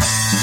you